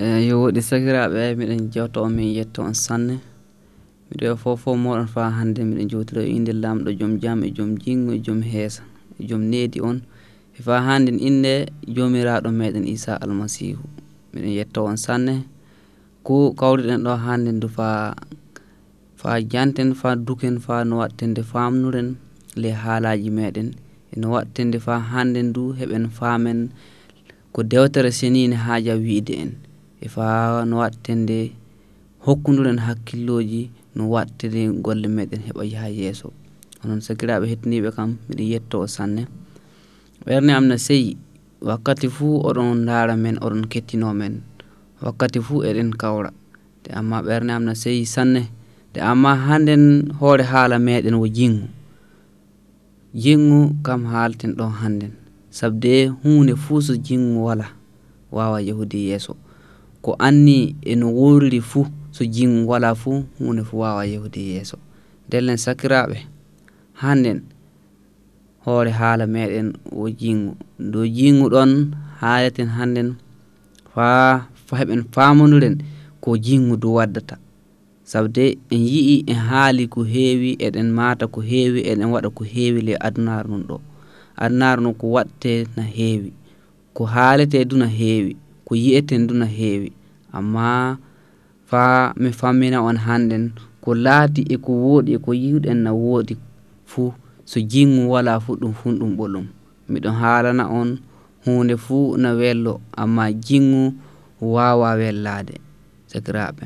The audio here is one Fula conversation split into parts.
Eh, yo woɗi sakiraɓe miɗen jewto on min yetto on sanne. Miɗo e fof fof moɗon fa hannde miɗen jewtira e inde lamɗo joom jam e joom e jingo e joom heesa e joom needi on. E fa hannde inde jomiraɗo meɗen isa almasihu miɗen yetto on sanne. Ko kawriɗen ɗo hannde du fa fa janten fa duken fa no wattende famnuren le haalaji meɗen eno wattende fa hannde du heɓen faamen ko dewtere senine haaja wiide en. e faa no wattende nde hokkuduren hakkilloji no wattede golle meɗen heɓa yaha yeeso. Onon sakiraɓe hettiniɓe kam miɗen yetto o sanne. Ɓerne am no seyi. Wakkati fuu oɗon ndaara men oɗon kettino men. Wakkati fuu eɗen kawra. Te amma ɓerne am no seyi sanne. Te amma hannden hoore haala meɗen wo jingu jingu kam haalten ɗon hannden. Sabde hunde fuu so jingu wala wawa yahude yeeso. ko anni eno woriri fuu so jingu wala fuu hunde fuu wawa yewde yeeso. Ndellen sakiraɓe hannden hoore haala meɗen o jingu do jingu ɗon haaleten hannden faa heɓen famoduren ko jingu du waddata. Sabde en yii en haali ko heewi eɗen maata ko heewi eɗen waɗa ko heewi le adunaru nun ɗo. Adunaru nu ko watte na heewi ko haalete du na heewi. ko yi'eten du no heewi. Amma fa mi fammina on hannden ko laati e ko wooɗi e ko yiwɗen na wooɗi fuu so jingu wala fuu ɗum fuu ɗum ɓolum miɗon haalana on hunde fuu na wello amma jingu wawa wellade sakiraɓe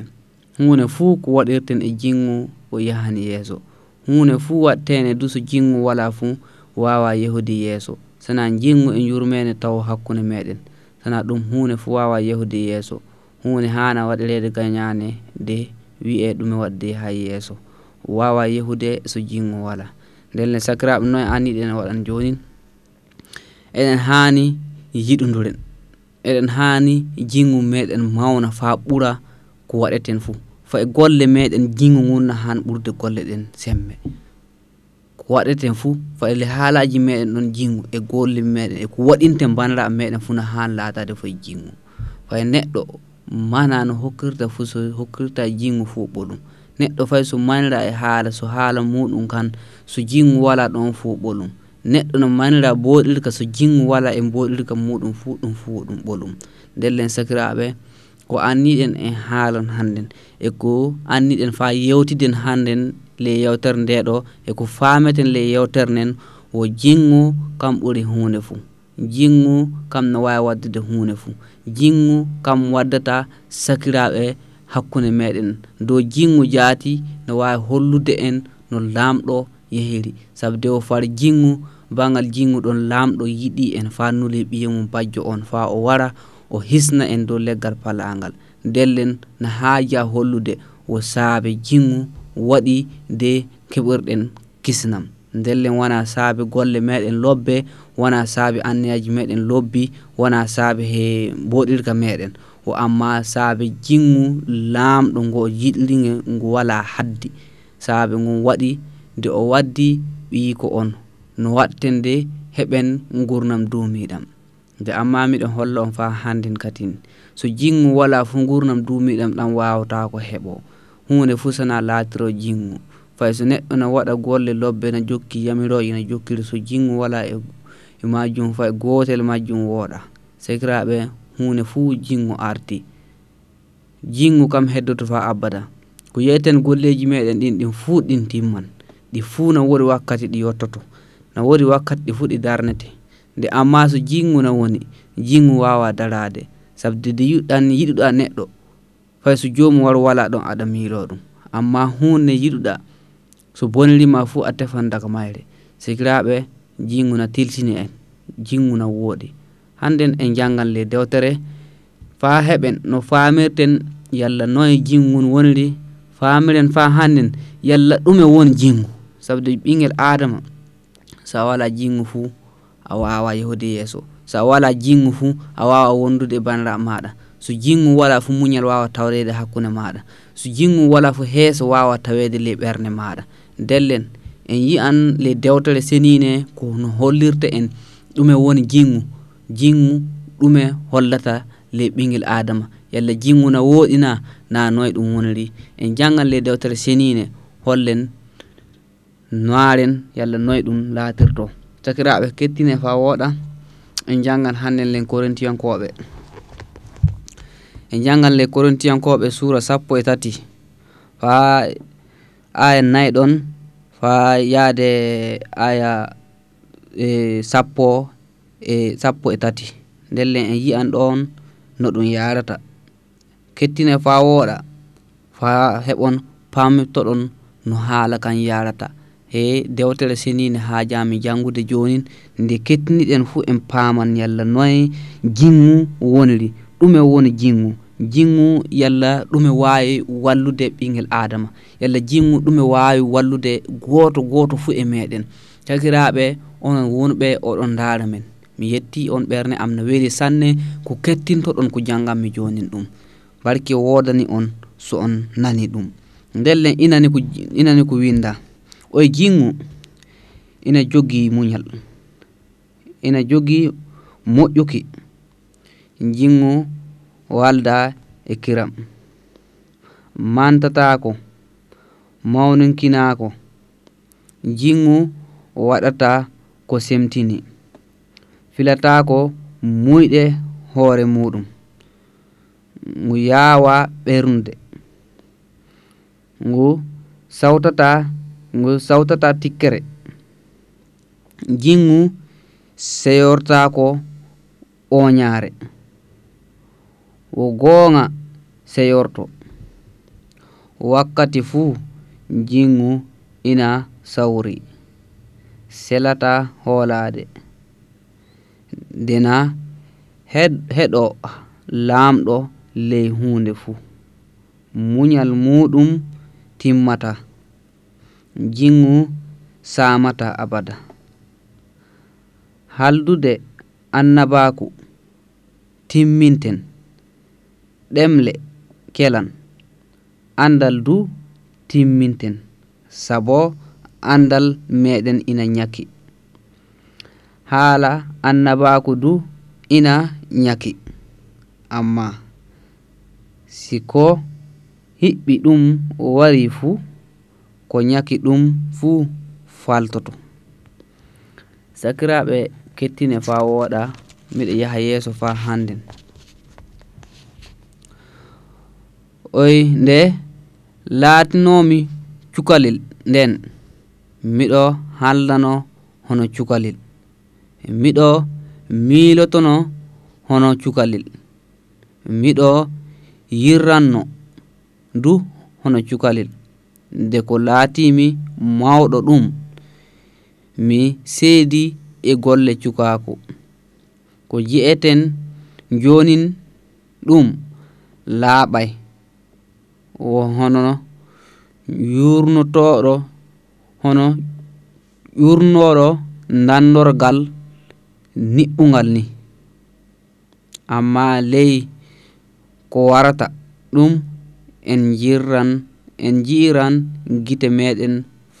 hunde fuu ko waɗirten e jingu o yahani yeeso. Hunde fuu waɗtene du so jingu wala fuu wawa yehude yeeso. Sana jingu e jurmede taw hakkunde meɗen sana ɗum hunde fuu wawa yehude yeeso. Hunde hana waɗirede gañane de wi'e ɗume wadde ha yeeso. Wawa yehude so jingo wala. Nden ne sakiraɓe noy anniɗe waɗan joni eɗen hani yiɗodiren eɗen hani jingu meɗen mawna fa ɓuura ko waɗeten fuu e golle meɗen jingu gunna han ɓurde golle ɗen semme. ko waɗeten fuu fayli haalaji meɗen ɗon jingu e golle meɗen e ko waɗinten bandiraɓe meɗen fuu no han laatade foye jingu fay neɗɗo mana no hokkirta fuu so hokkirta jingu fuu ɓolum neɗɗo fay so manira e haala so haala muɗum kan so jingu wala ɗon fuu ɓolum neɗɗo no manira boɗirka so jingu wala e boɗirka muɗum fuu ɗum fuu ɗum ɓolum ndellen sakiraɓe ko anniɗen en haalan hannden e ko anniɗen fa yewtiden hannden le yewtere nde ɗo eko fameten le yewtere nden o jingu kam ɓuri hunde fuu. Jingu kam no wawi waddude hunde fuu. Jingu kam waddata sakiraɓe hakkunde meɗen dow jingu jaati no wawi hollude en no lamɗo yehiri saabu de o far jingu bangal jingu ɗon lamɗo yiɗi en fa nuli ɓiye mum bajjo on fa o wara o hisna en dow leggal palangal ndellen no haaja hollude o saabe jingu waɗi de keɓirɗen kisnam. Ndellen wona saabe golle meɗen lobbe wona saabe anniyaji meɗen lobbi wona saabe he boɗirga meɗen. O amma saabe jingu laamɗo ngo jiɗlige ngu wala haddi. Saabe ngun waɗi nde o waddi ɓiyi ko on. No watten de heɓen gurnam duumiɗam nde amma miɗen holla on fa hannden katin. So jingu wala fo gurnam duumiɗam ɗam wawata ko heɓo hunde fuu sana laatiro jingu fay so neɗɗo no waɗa golle lobbe no jokki yamiro ina jokkiri so jingu wala e-, e majjum fay gotel majjum wooɗa. Sekiraɓe hunde fuu jingu arti jingu kam heddoto fa abada ko yeyten golleji meɗen ɗin ɗin fuu ɗin timman. Ɗi fuu no wori wakkati ɗi yottoto. No wori wakkati ɗi fuu ɗi darnete. Nde amma so jingu no woni jingu wawa darade sabde de yuɗɗan yiɗuɗa neɗɗo. fay so jomum waro wala ɗon aɗa miiro ɗum. Amma hunde yiɗuɗa so bonirima fuu a tefan daga mayre. Sikiraɓe jinguna tiltini en jinguna wooɗi hannden en jangan le dewtere fa heɓen no famirten yalla noye jingun woniri famiren fa hannden yalla ɗume won jingu. Sabude ɓingel adama sa wala jingu fuu a wawa yehde yeeso. Sa wala jingu fuu a wawa wondude banira maɗa. so jingu wala fo muñal wawa tawrede hakkunde maɗa so jingu wala fo heeso wawa tawede le ɓerde maɗa ndellen en yi an ley dewtere senine ko no hollirta en ɗume woni jingu jingu ɗume hollata le ɓingel adama yalla jingu na woɗina na noye ɗum woniri en jangan le dewtere senine hollen noaren yalla noye ɗum latirto sakiraɓe kettine fa woɗa en jangan hannen len korintiyankoɓe en jangan le korintiyankoɓe sura sappo e tati fa aya nayi ɗon fa yaade aya e sappo e sappo e tati. Ndellen en yi'an ɗon no ɗum yarata. Kettine fa wooɗa fa heɓon pamtoɗon no haala kan yarata. E dewtere senine ha jami jangude jonin nde kettiniɗen fuu en paman yalla noye jingu woniri. Ɗume woni jingu jingu yalla ɗume wawi wallude ɓinguel adama yalla jingu ɗume wawi wallude goto goto fuu e meɗen cagiraɓe onon wonɓe oɗon daara men. Mi yetti on ɓerne am no weeli sanne ko kettintoɗon ko janggam jonin ɗum. Barke wodani on so on nani ɗum. Ndellen inani ko inani ko winda oye jingu ina jogii muñal. Ina jogii moƴƴuki. Jingu walda e kiram. Mantatako mawninkinako jingu waɗata ko semtini. Filatako muyɗe hoore muɗum ngu yawa ɓernde. Ngu sawtata ngu sawtata tikkere. Jingu seyortako oñaare. wo goonga seyorto. Wakkati fuu jingu ina sawri selata hoolaade. Dena heɗo laamɗo ley huunde fuu muñal muɗum timmata jingu saamata abada. Haldude annabaku timminten. ɗemle kelan. Andal du timminten sabo andal meɗen ina ñaki haala annabaku du ina ñaki amma siko hiɓɓi ɗum wari fuu ko ñaki ɗum fuu faltoto. Sakiraɓe kettine fa woɗa miɗa yaha yeeso fa hannden. oy nde laatinomi cukalel nden. Miɗo haldano hono cukalel. Miɗo miilotono hono cukalel. Miɗo yirranno du hono cukalel. Nde ko laatimi mawɗo ɗum. Mi seedi e golle cukaako. Ko ji'eten jonin ɗum laaɓay. hono yurnotoɗo hono yurnoɗo dandorgal niɓɓugal ni. Amma ley ko warata ɗum en jirran en jiiran gite meɗen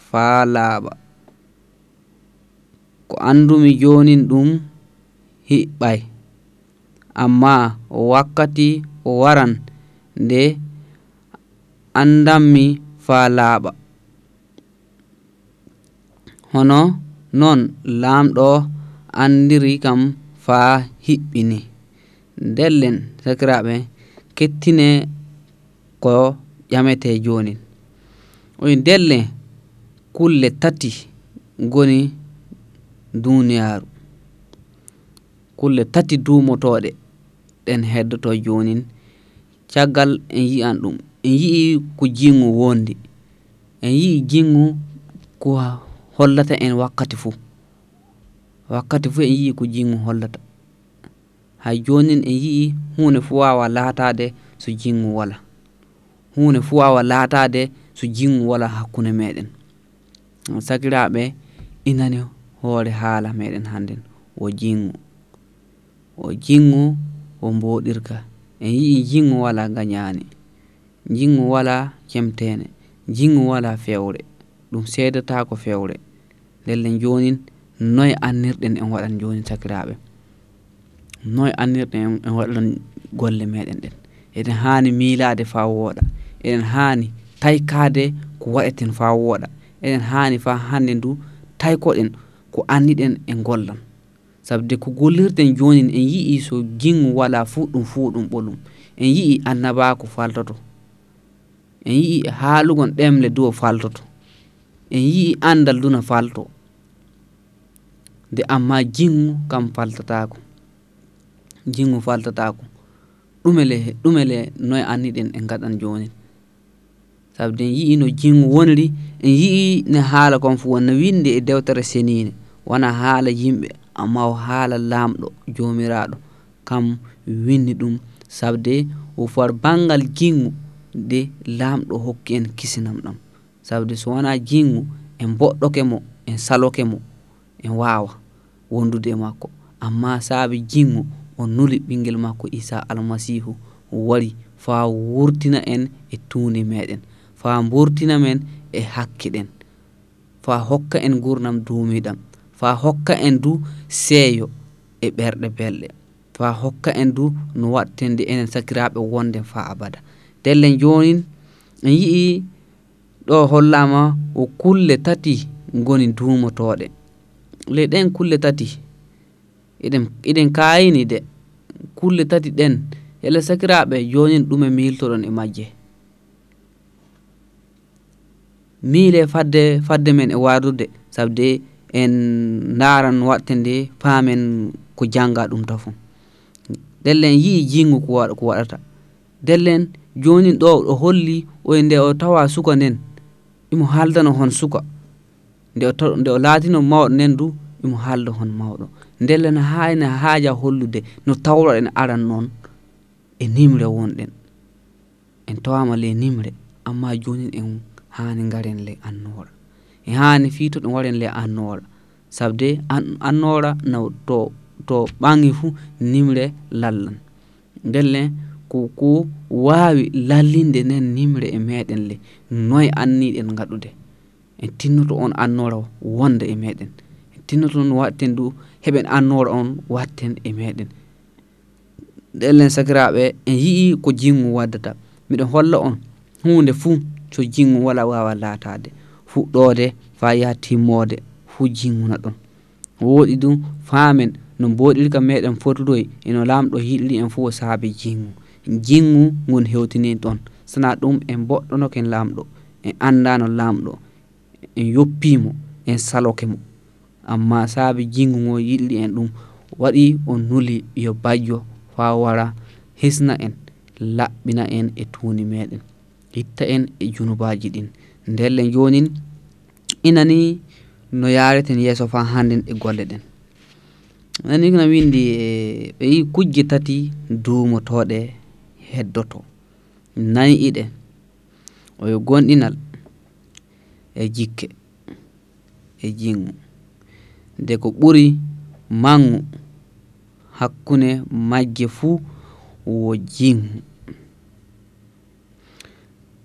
faa laaɓa. Ko andumi jonin ɗum hiɓɓay. Amma wakkati waran nde andanmi faa laaɓa. Hono noon laamɗo andiri kam faa hiɓɓini. Ndellen sakiraɓe kettine ko ƴamete joni oyi ndelle kulle tati goni duniyaru kulle tati dumotoɗe ɗen heddoto jonin caggal en yi'an ɗum. en yi'i ko jingu wondi en yi'i jingu ko hollata en wakkati fuu. Wakkati fuu en yi'i ko jingu hollata. Hay jonin en yi'i hunde fuu wawa laatade so jingu wala hunde fuu wawa laatade so jingu wala hakkunde meɗen sakiraɓe inani hoore haala meɗen hannden o jingu o jingu o mboɗirka. En yi'i jingu wala gañani jingu wala kemtene jingu wala fewre ɗum seedata ko fewre ndellen jonin noye annirɗen en waɗan joni sakiraɓe. Noye annirɗen en waɗan golle meɗen ɗen. Eɗen hani miilade fa wooɗa eɗen hani taykade ko waɗeten fa wooɗa eɗen hani fa hande ndu taykoɗen ko anniɗen e gollan. Sabde ko gollirɗen joni en yii so jingu wala fu ɗum fu ɗum ɓolum en yii annabako faltoto. en yii haalugon ɗemle duwo faltoto. En yii andal duna falto. Nde amma jingu kam faltatako jingu faltatako ɗumele ɗumele noye anniɗen en gaɗan joni saabu en yii no jingu wonri en yii ne haala kon fu wonno winde e dewtere senine wona haala yimɓe amma o haala lamɗo jomiraɗo kam winni ɗum. Sabde o far bangal jingu de lamɗo hokki en kisinam ɗam. Sabude so wona jingu en boɗɗoke mo en saloke mo en wawa wondude e makko. Amma saabi jingu o nuli ɓinguel makko isa almasihu wari fa wurtina en e tuundi meɗen fa burtina men e hakkiɗen fa hokka en gurnam duumiɗam fa hokka en du seeyo e ɓerɗe belɗe fa hokka en du no wattende enen sakiraɓe wonde fa abada. tellen jonin en yi'i ɗo hollama o kulle tati goni dumotoɗe leyɗen kulle tati eɗen eɗen kayini de. Kulle tati ɗen ele sakiraɓe jonin ɗume miltoɗon e majje. Miile fadde fadde men e wardude sabde en daran watte nde paamen ko janga ɗum tafon dellen yii jingu ko waɗata. Dellen jonin ɗo ɗo holli oye nde o tawa suka nden imo haldano hon suka. Nde nde o laatino mawɗo nden du imo haalda hon mawɗo. Ndella ne ha ene haaja hollude no tawra en aran noon e nimre wonɗen. En tawama le nimre amma jonin en hani garen le annora e hani fito ɗum waren le annora sabde annora no to to ɓangi fuu nimre lallan. Ndelle ko ko waawi lallinde nden nimre e meɗen le noye anniɗen gaɗude en tinnoto on annora wonda e meɗen. En tinnoto on watten du heɓen annora on watten e meɗen. Ɗellen sakiraɓe en yii ko jingu waddata. Miɗen holla on hunde fuu so jingu wala wawa laatade fuɗɗode fa yaha timmode fuu jinguna ɗon. Woɗi ɗum faamen no mboɗirka meɗen fotodoy eno lamɗo yiɗiri en fuu o saabi jingu jingu ngun hewtini toon sana ɗum en boɗɗonoken laamɗo en anndano laamɗo en yoppimo en saloke mo amma saabi jingu ngo yiɗli en ɗum waɗi on nuli yo bajjo fa wara hisna en laɓɓina en e tuuni meɗen itta en e junubaji ɗin. Ndelle jonin inani no yareten yeeso fa hannden e golle ɗen. Nani no windi e ɓe yi kujje tati duumotoɗe heddoto. Min nani iɗen o yo gonɗinal e jikke e jingu nde ko ɓuri mangu hakkunde majje fuu wo jingu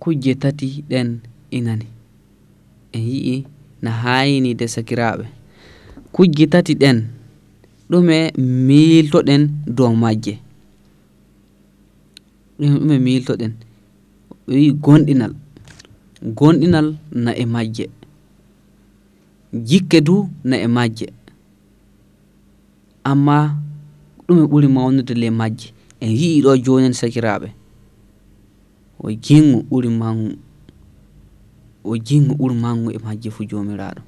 kujje tati ɗen inani en yi'i na hayini de sakiraɓe kujje tati ɗen ɗume miltoɗen dow majje. ɗume miltoɗen. Wi gonɗinal. Gonɗinal na e majje. Jikke du na e majje. Amma ɗume ɓuri mawnude le majje. En yi'i ɗo jonen sakiraɓe o jingu ɓuri mangu o jingu ɓuri mangu e majje fu jomiraɗo.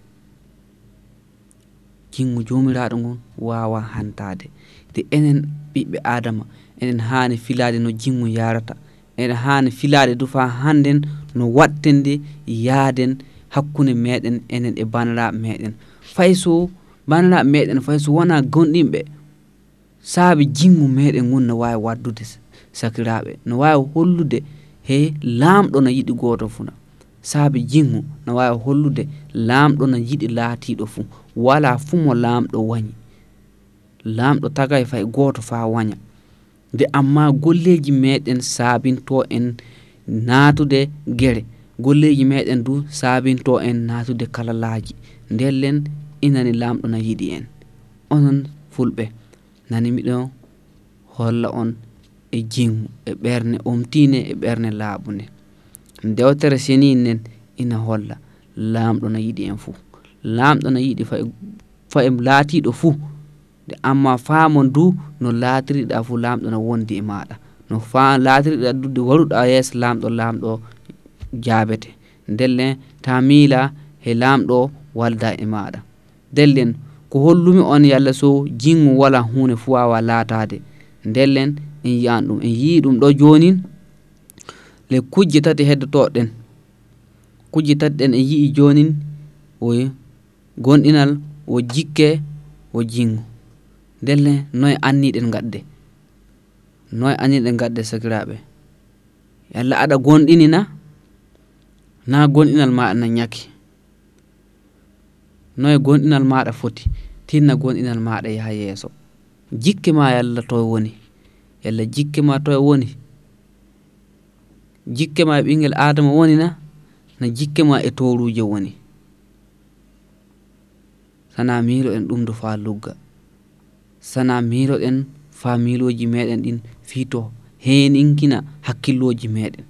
jingu jomiraɗo ngon wawa hantade. Te enen ɓiɓɓe adama enen hani filade no jingu yarata. Enen hani filade du fa hannden no wattende yaaden hakkunde meɗen enen e baniraɓe meɗen. Fay so baniraɓe meɗen fay so wona gonɗinɓe. Saabi jingu meɗen ngun no wawi waddude sakiraɓe no wawi hollude he laamɗo no yiɗi goto funa. Saabi jingu no wawi hollude laamɗo no yiɗi laatiɗo fuu. wala fuu mo laamɗo wañi laamɗo tagay fay goto fa waña nde amma golleji meɗen saabinto en naatude gere. Golleji meɗen du saabinto en naatude kalalaji. Ndellen inani lamɗo na yiɗi en. Onon fulɓe nani miɗo holla on e jingu e ɓerne omtine e ɓerne laaɓunde. Dewtere senin nen ina holla. Lamɗo no yiɗi en fuu lamɗo no yiiɗi fa fa e laatiɗo fuu. Nde amma faamon du no laatiriɗa fuu lamɗo no wondi e maɗa no fa laatiriɗa dude waruɗa yeeso lamɗo lamɗo jaabete. Ndellen ta miila he lamɗo walda e maɗa ndellen ko hollumi on yalla so jingu wala hunde fu wawa laatade ndellen en yiyan ɗum en yii ɗum ɗo jonin le kujje tati heddotoɗen. Kujje tati ɗen en yii jonin oye gonɗinal o jikke o jingu ndelle noye anniɗen gaɗde noye anniɗen gaɗde sakiraɓe yalla aɗa gonɗinina na gonɗinal maɗa na ñaki. Noye gonɗinal maɗa foti tinna gonɗinal maɗa yaha yeeso. Jikke ma yalla toye woni yalla jikke ma toye woni. Jikke ma e ɓinguel adama woni na no jikke ma e toruje woni. sana miiloɗen ɗum do faa lugga. Sana miiloɗen fa miiloji meɗen ɗin fito heninkina hakkilloji meɗen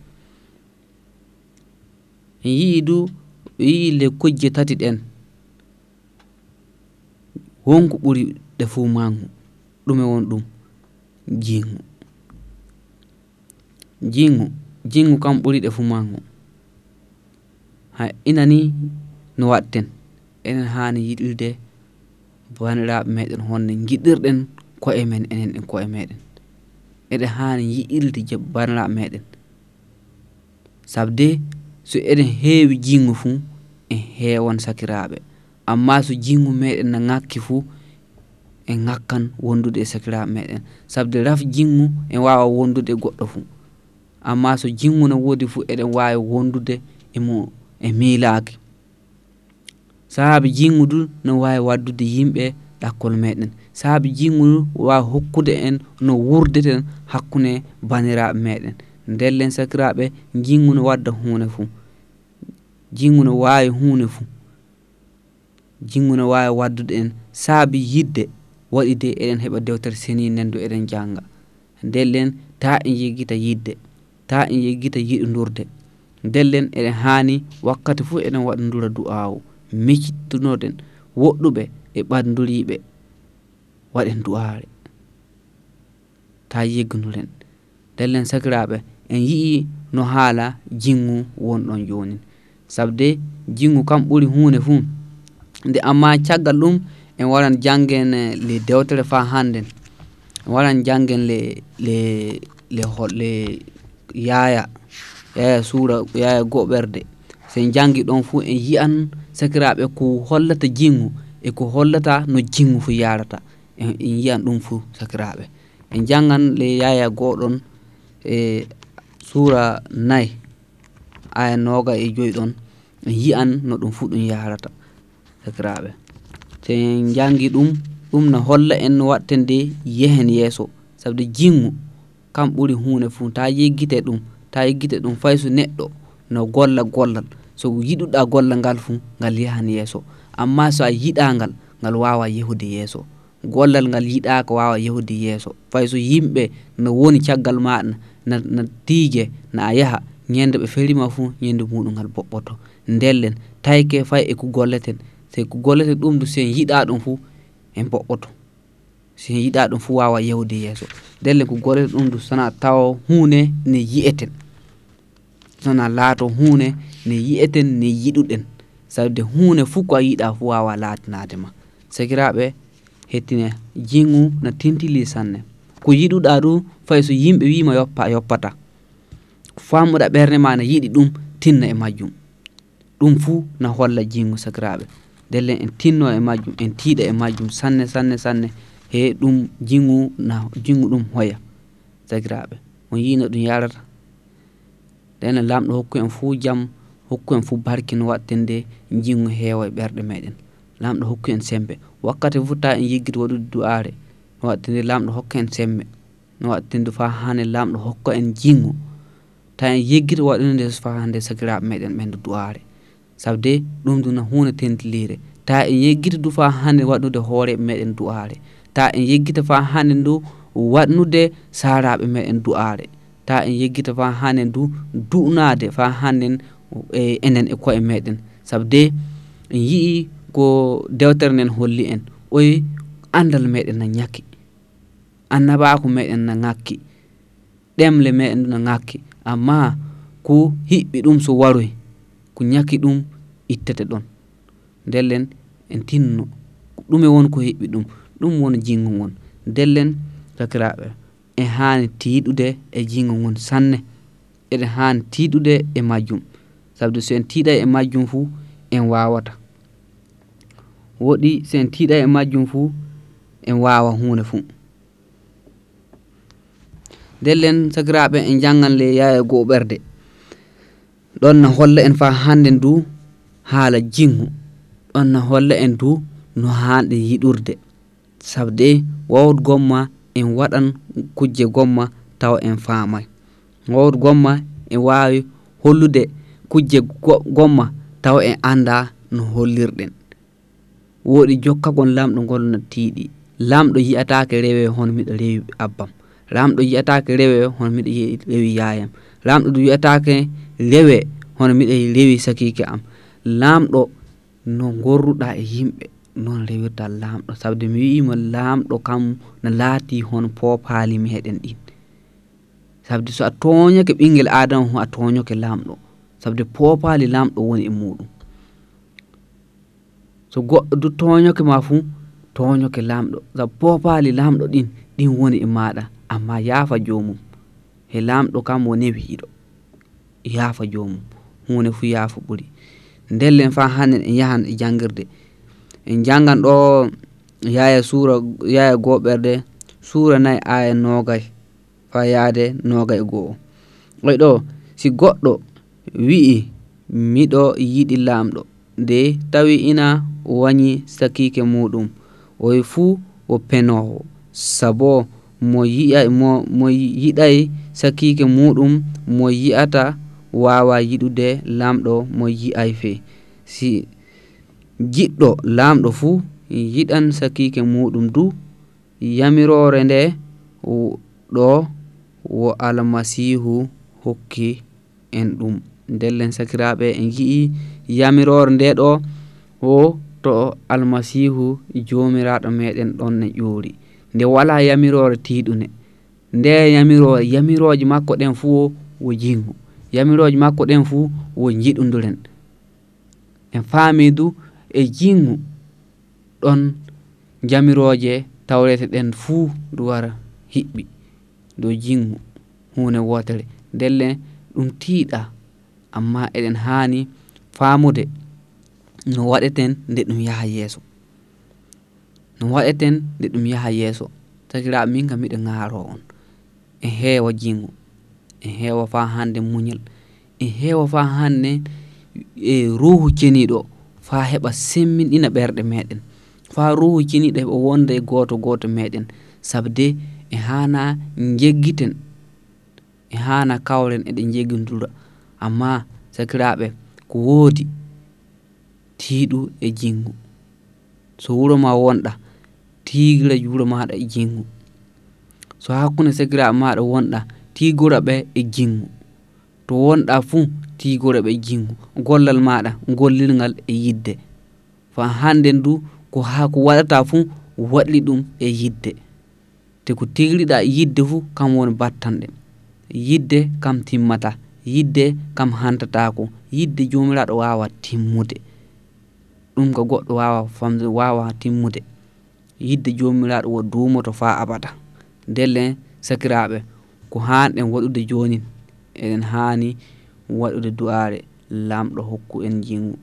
en yii du yii lekkojje tati ɗen. Wonko ɓuri ɗe fuu mangu ɗume won ɗum jingu jingu jingu kam ɓuri ɗe fuu mangu ha inani no watten enen hani yiɗirde baniraɓe meɗen honde giɗirɗen koye men enen en koye meɗen eɗen hani yiɗirde baniraɓe meɗen sabde so eɗen heewi jingu fuu en heewan sakiraɓe amma so jingu meɗen na ŋakki fuu en ŋakkan wondude e sakiraɓe meɗen sabde raf jingu en wawa wondude e goɗɗo fuu. Amma so jingu no woodi fuu eɗen wawi wondude emo e, e miilaki sahaaba jingu du no wawi waddude yimɓe ɗakkol meɗen sahaabi jingudu wawi hokkude en no wurdeten hakkunde baniraɓe meɗen ndellen sakiraɓe jingu no wadda hunde fuu. Jingu no wawi hunde fuu. Jingu no wawi waddude en. Saabi yidde waɗi de eɗen heɓa dewtere seni nendu eɗen janga ndellen ta en yeggita yidde ta en yeggita yiɗodurde ndellen eɗen hani wakkati fuu eɗen waɗa ndura du'awu miccitunoɗen woɗɗuɓe e ɓanduriɓe waɗen du'are ta yegnuren ndellen sakiraɓe en yii no haala jingu wonɗon joni sabde jingu kam ɓuri hunde fuu. Nde amma caggal ɗum, en waran jangen le dewtere fa hannden. En waran jangen le le le le yaya yaya suura yaya goɓerde. sen jangi ɗon fuu en yiyan sakiraɓe ko hollata jingu e ko hollata no jingu fu yarata. En yiyan ɗum fuu sakiraɓe en jangan le yaya goɗon e suura nayi aya noga e joyi ɗon en yiyan no ɗum fuu ɗum yarata sakiraɓe sen jangi ɗum ɗum no holla en no wattende yehen yeeso. Sabde jingu kam ɓuri hunde fuu ta yeggite ɗum ta yeggite ɗum fay so neɗɗo no golla gollal. so yiɗuɗa gollal ngal fuu ngal yahan yeeso. Amma so a yiɗangal ngal wawa yehude yeeso. Gollal ngal yiɗaka wawa yehude yeeso. Fay so yimɓe no woni caggal maɗa na, na tiige na a yaha ñande ɓe ferima fuu ñande muɗum ngal boɓɓoto. Ndellen tayke fay e ko golleten. Te ko golleten ɗum du sen yiɗa ɗum fuu en boɓɓoto. Sen yiɗa ɗum fuu wawa yehude yeeso. Ndellen ko golleten ɗum du sona tawa hunde ne yiyeten sona laato hunde ne yi'eten ne yiɗuɗen. Sabde hunde fuu ko a yiɗa fuu wawa latinade ma. Sakiraɓe hettine jingu no tentili sanne. Ko yiɗuɗa ɗum fay so yimɓe wima yoppa yoppata. Famuɗa ɓerde ma ne yiɗi ɗum tinna e majjum. Ɗum fuu na holla jingu sakiraɓe ndellen en tinno e majjum en tiiɗa e majjum sanne sanne sanne. He ɗum jingu na jingu ɗum hoya sakiraɓe on yino ɗum yarata. Ɗenen lamɗo hokku en fuu jaam hokku en fuu barkino wattende jingu heewa e ɓerɗe meɗen. Lamɗo hokku en sembe. Wakkati fof ta en yiggiti waɗude du'are no wattende lamɗo hokka en sembe. No wattende fa hande lamɗo hokka en jingu ta en yeggita waɗude nde fa hande sakiraɓe meɗen ɓenda du'are sabde ɗum duna hunde tentilire ta en yeggita du fa hande waɗude hoore meɗen du'are ta en yeggita fa hande ndu waɗnude saraɓe meɗen du'are ta en yeggita fa hande du du'nade fa handen e enen e koye meɗen. Saabu de en yii ko dewtere nden holli en oye andal meɗen na ñakki annabako meɗen na ŋakki. Ɗemle meɗen na ŋakki. Amma ko hiɓɓi ɗum so waroy ko ñakki ɗum ittete ɗon. Ndellen en tinno ɗume won ko hiɓɓi ɗum ɗum won jingo ngon. Ndellen sakiraɓe en hani tiiɗude e jingo ngon sanne. Eɗen hani tiiɗude e majjum. sabu so en tiiɗa e majjum fuu en wawata woɗi so en tiiɗa e majjum fuu en wawa hunde fuu. Ndellen sakiraɓe en jangan le yaya goo ɓerde ɗon no holla en fa hannden du haala jingu ɗon no holla en du no hanɗe yiɗurde. Sabde wawd gomma en waɗan kujje gomma tawa en faamay. Wawd gomma en wawi hollude kujje gomma taw en anda no hollirɗen. Woɗi jokkagol lamɗo ngol no tiiɗi. Lamɗo yi'atake rewe hon miɗo rewi abbam. Lamɗo yi'atake rewe hon miɗo rewi yayam lamɗo ɗo yi'atake rewe hono miɗo rewi sakike am. Lamɗo no gorruɗa e yimɓe noon rewirta lamɗo. Sabde mi wi'ima lamɗo kam no laati hon poopali meɗen ɗin. Sabde so a toñake ɓinguel adama ho a toñoke lamɗo. sabde poopali lamɗo woni e muɗum. So goɗɗo du toñoke ma fuu toñoke lamɗo. Sabu poopali lamɗo ɗin ɗin woni e maɗa. Amma yaafa jomum. He lamɗo kam wo e wiiɗo. Yaafa jomum. Hunde fuu yaafa ɓuri. Ndellen fa hannen en yahan e jangirde. En jangan ɗo yaya suura yaya goɓerde. Suura nayi aya nogay fa yaade nogay e goho oy ɗo si goɗɗo wi'i miɗo yiɗi laamɗo. Nde tawi ina wañi sakike muɗum oye fuu o penowo sabo mo yiya mo mo yiɗay sakike muɗum mo yi'ata wawa yiɗude lamɗo mo yi'ay fe. Si jiɗɗo lamɗo fuu yiɗan sakike muɗum du yamirore nde ɗo wo almasihu hokki en ɗum. ndellen sakiraɓe en jii yamirore nde ɗo o to almasihu jomiraɗo meɗen ɗon ne ƴuuri nde wala yamirore tiɗune nde yamirore yamiroje makko ɗen fuu wo jingu yamiroje makko ɗen fuu wo jiɗuduren en faami du e, e jingu ɗon jamiroje tawrete ɗen fuu ndu wara hiɓɓi. Dow jingu hunde wotere ndelle ɗum tiiɗa. amma eɗen haani faamude no waɗeten nde ɗum yaha yeeso. No waɗeten nde ɗum yaha yeeso. Sakiraɓe min kam miɗo gaaro on. E heewa jingo e heewa fa hande muñal e heewa fa hande e ruhu ceniɗo fa heɓa semminɗina ɓerɗe meɗen fa ruhu ceniɗo heɓa wonda e goto goto meɗen sabde e hana jeggiten e hana kawren eɗe jeggidira amma sakiraɓe ko woodi tiiɗu e jingu so wuro ma wonɗa tigira wuro maɗa e jingu so hakkunde sakiraɓe maɗa wonɗa tigora ɓe e jingu to wonɗa fuu tigora ɓe e jingu gollal maɗa gollirgal e yidde. Fa hannden du ko ha ko waɗata fuu waɗli ɗum e yidde. Te ko tigriɗa yidde fuu kam woni battanɗe. Yidde kam timmata. yidde kam hantatako yidde jomiraɗo wawa timmude. Ɗum ko goɗɗo wawa famde wawa timmude. Yidde jomiraɗo wo dumoto fa abada. Ndellen sakiraɓe ko hanɗen waɗude joni eɗen hani waɗude du'are lamɗo hokku en jingu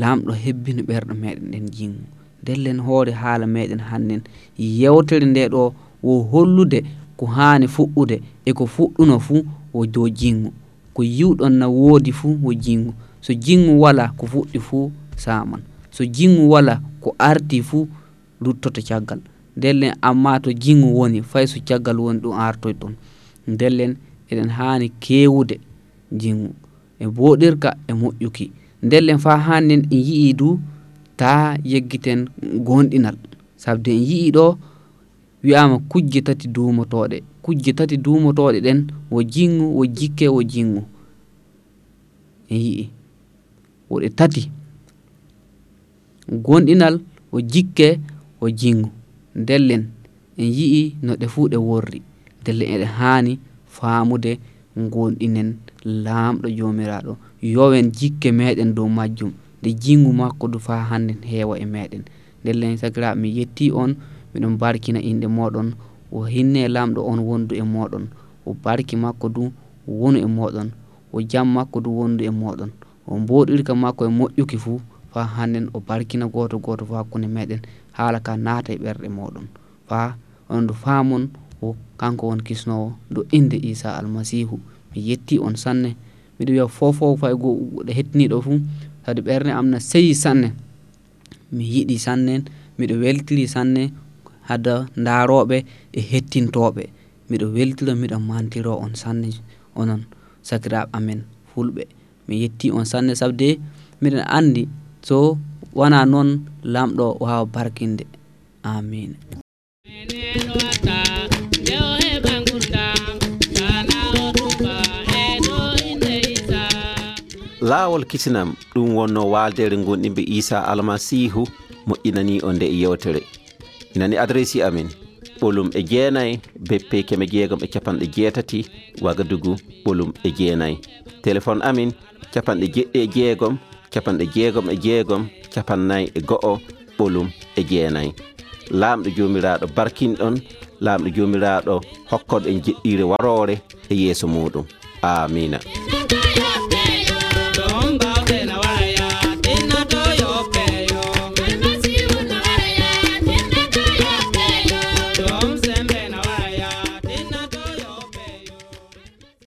lamɗo hebbino ɓerɗo meɗen ɗen jingu ndellen hoore haala meɗen hannen yewtere nde ɗo wo hollude ko hani fuɗɗude eko fuɗɗuno fuu wo dow jingu ko yiwɗon na woodi fuu wo jingu so jingu wala ko fuɗɗi fuu saaman. So jingu wala ko arti fuu luttoto caggal. Ndellen amma to jingu woni fay so caggal woni ɗum artoy ɗon ndellen eɗen haani keewude jingu e booɗirka e moƴƴuki. Ndellen faa hannen en yi'ii du taa yeggiten gonɗinal sabde en yi'ii ɗo wi'aama kujje tati duumotooɗe. kujje tati duumotoɗe ɗen wo jingu wo jikke wo jingu. En yi'i. Woɗe tati. Gonɗinal wo jikke wo jingu. Ndellen en yi'i no ɗe fuu ɗe worri. Ndellen eɗe haani faamude gonɗinen laamɗo jomiraɗo yowen jikke meɗen dow majjum. Nde jingu makko du faa hannden heewa e meɗen ndellen e sakiraaɓe mi yetti on miɗon barkina inɗe moɗon o hinne lamɗo on wondu e moɗon o barki makko du wonu e moɗon o jam makko du wondu e moɗon o mboɗirka makko e moƴƴuki fuu fa hannen o barkina goto goto fa hakkunde meɗen haala ka naata e ɓerɗe moɗon. Fa on du famon o kanko won kisnowo do inde isa almasihu mi yetti on sanne miɗo wiya fofofo fay go ɗo hettiniɗo fuu sadi ɓerde am na seyi sanne mi yiɗi sanne miɗo weltiri sanne hada daroɓe e hettintoɓe miɗo weltiro miɗo mantiro on sanne onon sakiraɓe amen fulɓe mi yetti on sanne sabde miɗen andi. So wona noon lamɗo wawa barkinde. Amin. Laawol kisinam ɗum wonno waaldere gonɗimɓe isa almasihu moƴƴinani o nde e yewtere. inani adressi amin ɓolum e jeenayi beppe keme jeegom e capanɗe jeetati wagadugu ɓolum e jeenayi. Téléphone amin capanɗe jeɗɗi e jeegom capanɗe jeegom e jeegom capannayyi e go'o ɓolum e jeenayi. Laamɗo joomiraaɗo barkinɗon laamɗo joomiraaɗo hokkoɗo en jeɗɗiire waroore e yeeso muɗum amina